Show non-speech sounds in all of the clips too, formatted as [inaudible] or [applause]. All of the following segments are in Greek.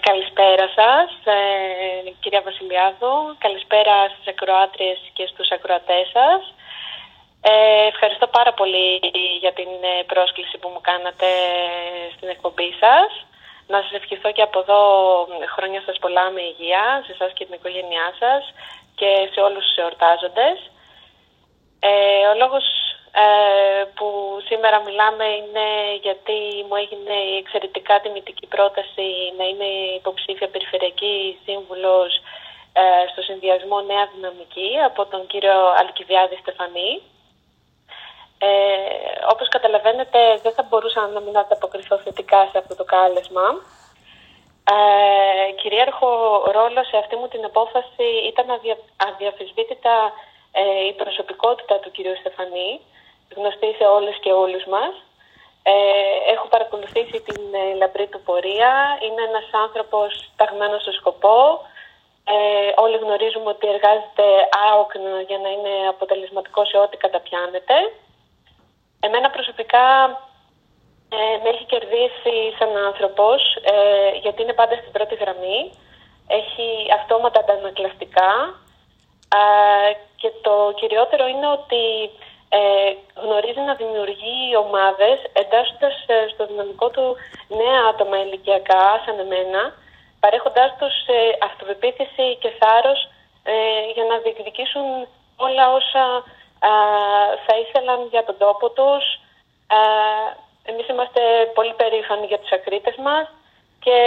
καλησπέρα σας, ε, κυρία Βασιλιάδου. Καλησπέρα στις ακροάτριες και στους ακροατές σας. Ε, ευχαριστώ πάρα πολύ για την ε, πρόσκληση που μου κάνατε στην εκπομπή σας. Να σας ευχηθώ και από εδώ χρόνια σας πολλά με υγεία, σε εσάς και την οικογένειά σας και σε όλους τους εορτάζοντες. Ε, ο λόγος ε, που σήμερα μιλάμε είναι γιατί μου έγινε η εξαιρετικά τιμητική πρόταση να είμαι υποψήφια περιφερειακή σύμβουλος ε, στο συνδυασμό Νέα Δυναμική από τον κύριο Αλκιβιάδη Στεφανή. Ε, όπως καταλαβαίνετε δεν θα μπορούσα να μην ανταποκριθώ θετικά σε αυτό το κάλεσμα. Ε, κυρίαρχο ρόλο σε αυτή μου την απόφαση ήταν αδια, αδιαφυσβήτητα ε, η προσωπικότητα του κυρίου Στεφανή, γνωστή σε όλες και όλους μας. Ε, έχω παρακολουθήσει την ε, λαμπρή του πορεία. Είναι ένας άνθρωπος ταγμένος στο σκοπό. Ε, όλοι γνωρίζουμε ότι εργάζεται άοκνα για να είναι αποτελεσματικός σε ό,τι καταπιάνεται. Εμένα προσωπικά ε, με έχει κερδίσει σαν άνθρωπος ε, γιατί είναι πάντα στην πρώτη γραμμή. Έχει αυτόματα αντανακλαστικά ε, και το κυριότερο είναι ότι ε, γνωρίζει να δημιουργεί ομάδες εντάσσοντας ε, στο δυναμικό του νέα άτομα ηλικιακά σαν εμένα παρέχοντάς τους ε, αυτοπεποίθηση και θάρρος ε, για να διεκδικήσουν όλα όσα θα ήθελαν για τον τόπο τους. Εμείς είμαστε πολύ περήφανοι για τους ακρίτες μας και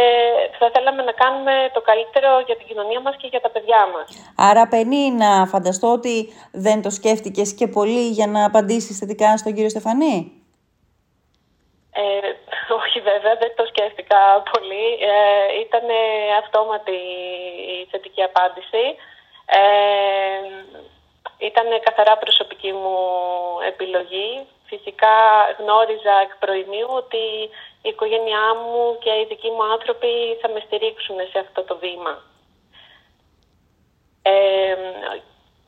θα θέλαμε να κάνουμε το καλύτερο για την κοινωνία μας και για τα παιδιά μας. Άρα Πενή να φανταστώ ότι δεν το σκέφτηκες και πολύ για να απαντήσεις θετικά στον κύριο Στεφανή; Ε, όχι βέβαια, δεν το σκέφτηκα πολύ. Ε, ήταν αυτόματη η θετική απάντηση. Ε, ήταν καθαρά προσωπική μου επιλογή. Φυσικά γνώριζα εκ προημίου ότι η οικογένειά μου και οι δικοί μου άνθρωποι θα με στηρίξουν σε αυτό το βήμα. Ε,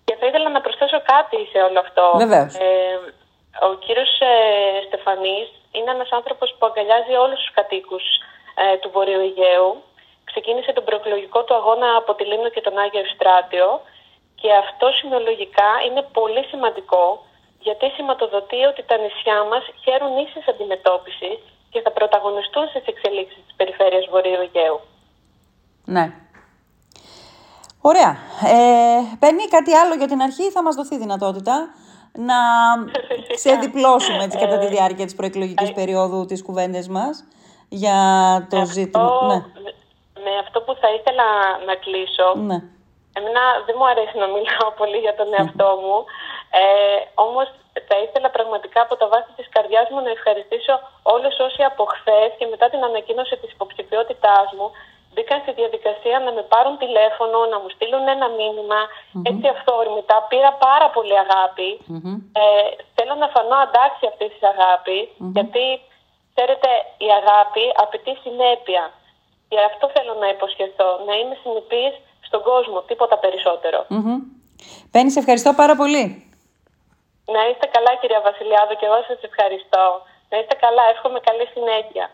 και θα ήθελα να προσθέσω κάτι σε όλο αυτό. Ε, ο κύριος ε, Στεφανής είναι ένας άνθρωπος που αγκαλιάζει όλους τους κατοίκους ε, του Βορείου Αιγαίου. Ξεκίνησε τον προεκλογικό του αγώνα από τη Λίμνο και τον Άγιο Ευστράτιο και αυτό συνολογικά είναι πολύ σημαντικό γιατί σηματοδοτεί ότι τα νησιά μας χαίρουν ίσης αντιμετώπισης και θα πρωταγωνιστούν στις εξελίξεις της περιφέρειας Βορείου Αιγαίου. Ναι. Ωραία. Ε, παίρνει κάτι άλλο για την αρχή, θα μας δοθεί δυνατότητα να [laughs] ξεδιπλώσουμε έτσι, κατά τη ε, διάρκεια της προεκλογικής ε, περίοδου τις κουβέντες μας για το αυτό, ζήτημα. Ναι. Με αυτό που θα ήθελα να κλείσω, ναι. εμένα δεν μου αρέσει να μιλάω πολύ για τον εαυτό μου, ε, όμως θα ήθελα πραγματικά από τα βάση της καρδιάς μου να ευχαριστήσω όλους όσοι από χθες και μετά την ανακοίνωση της υποψηφιότητάς μου μπήκαν στη διαδικασία να με πάρουν τηλέφωνο, να μου στείλουν ένα έτσι αυθόρμητα. Πήρα πάρα πολύ Ε, θέλω να φανώ αντάξει αυτή της αγάπης, γιατί ξέρετε η αγάπη απαιτεί συνέπεια. Και αυτό θέλω να υποσχεθώ, να είμαι συνεπής στον κόσμο, τίποτα περισσότερο. Πέννης, σε ευχαριστώ πάρα πολύ. Να είστε καλά κυρία Βασιλιάδου και εγώ σας ευχαριστώ. Να είστε καλά, εύχομαι καλή συνέχεια.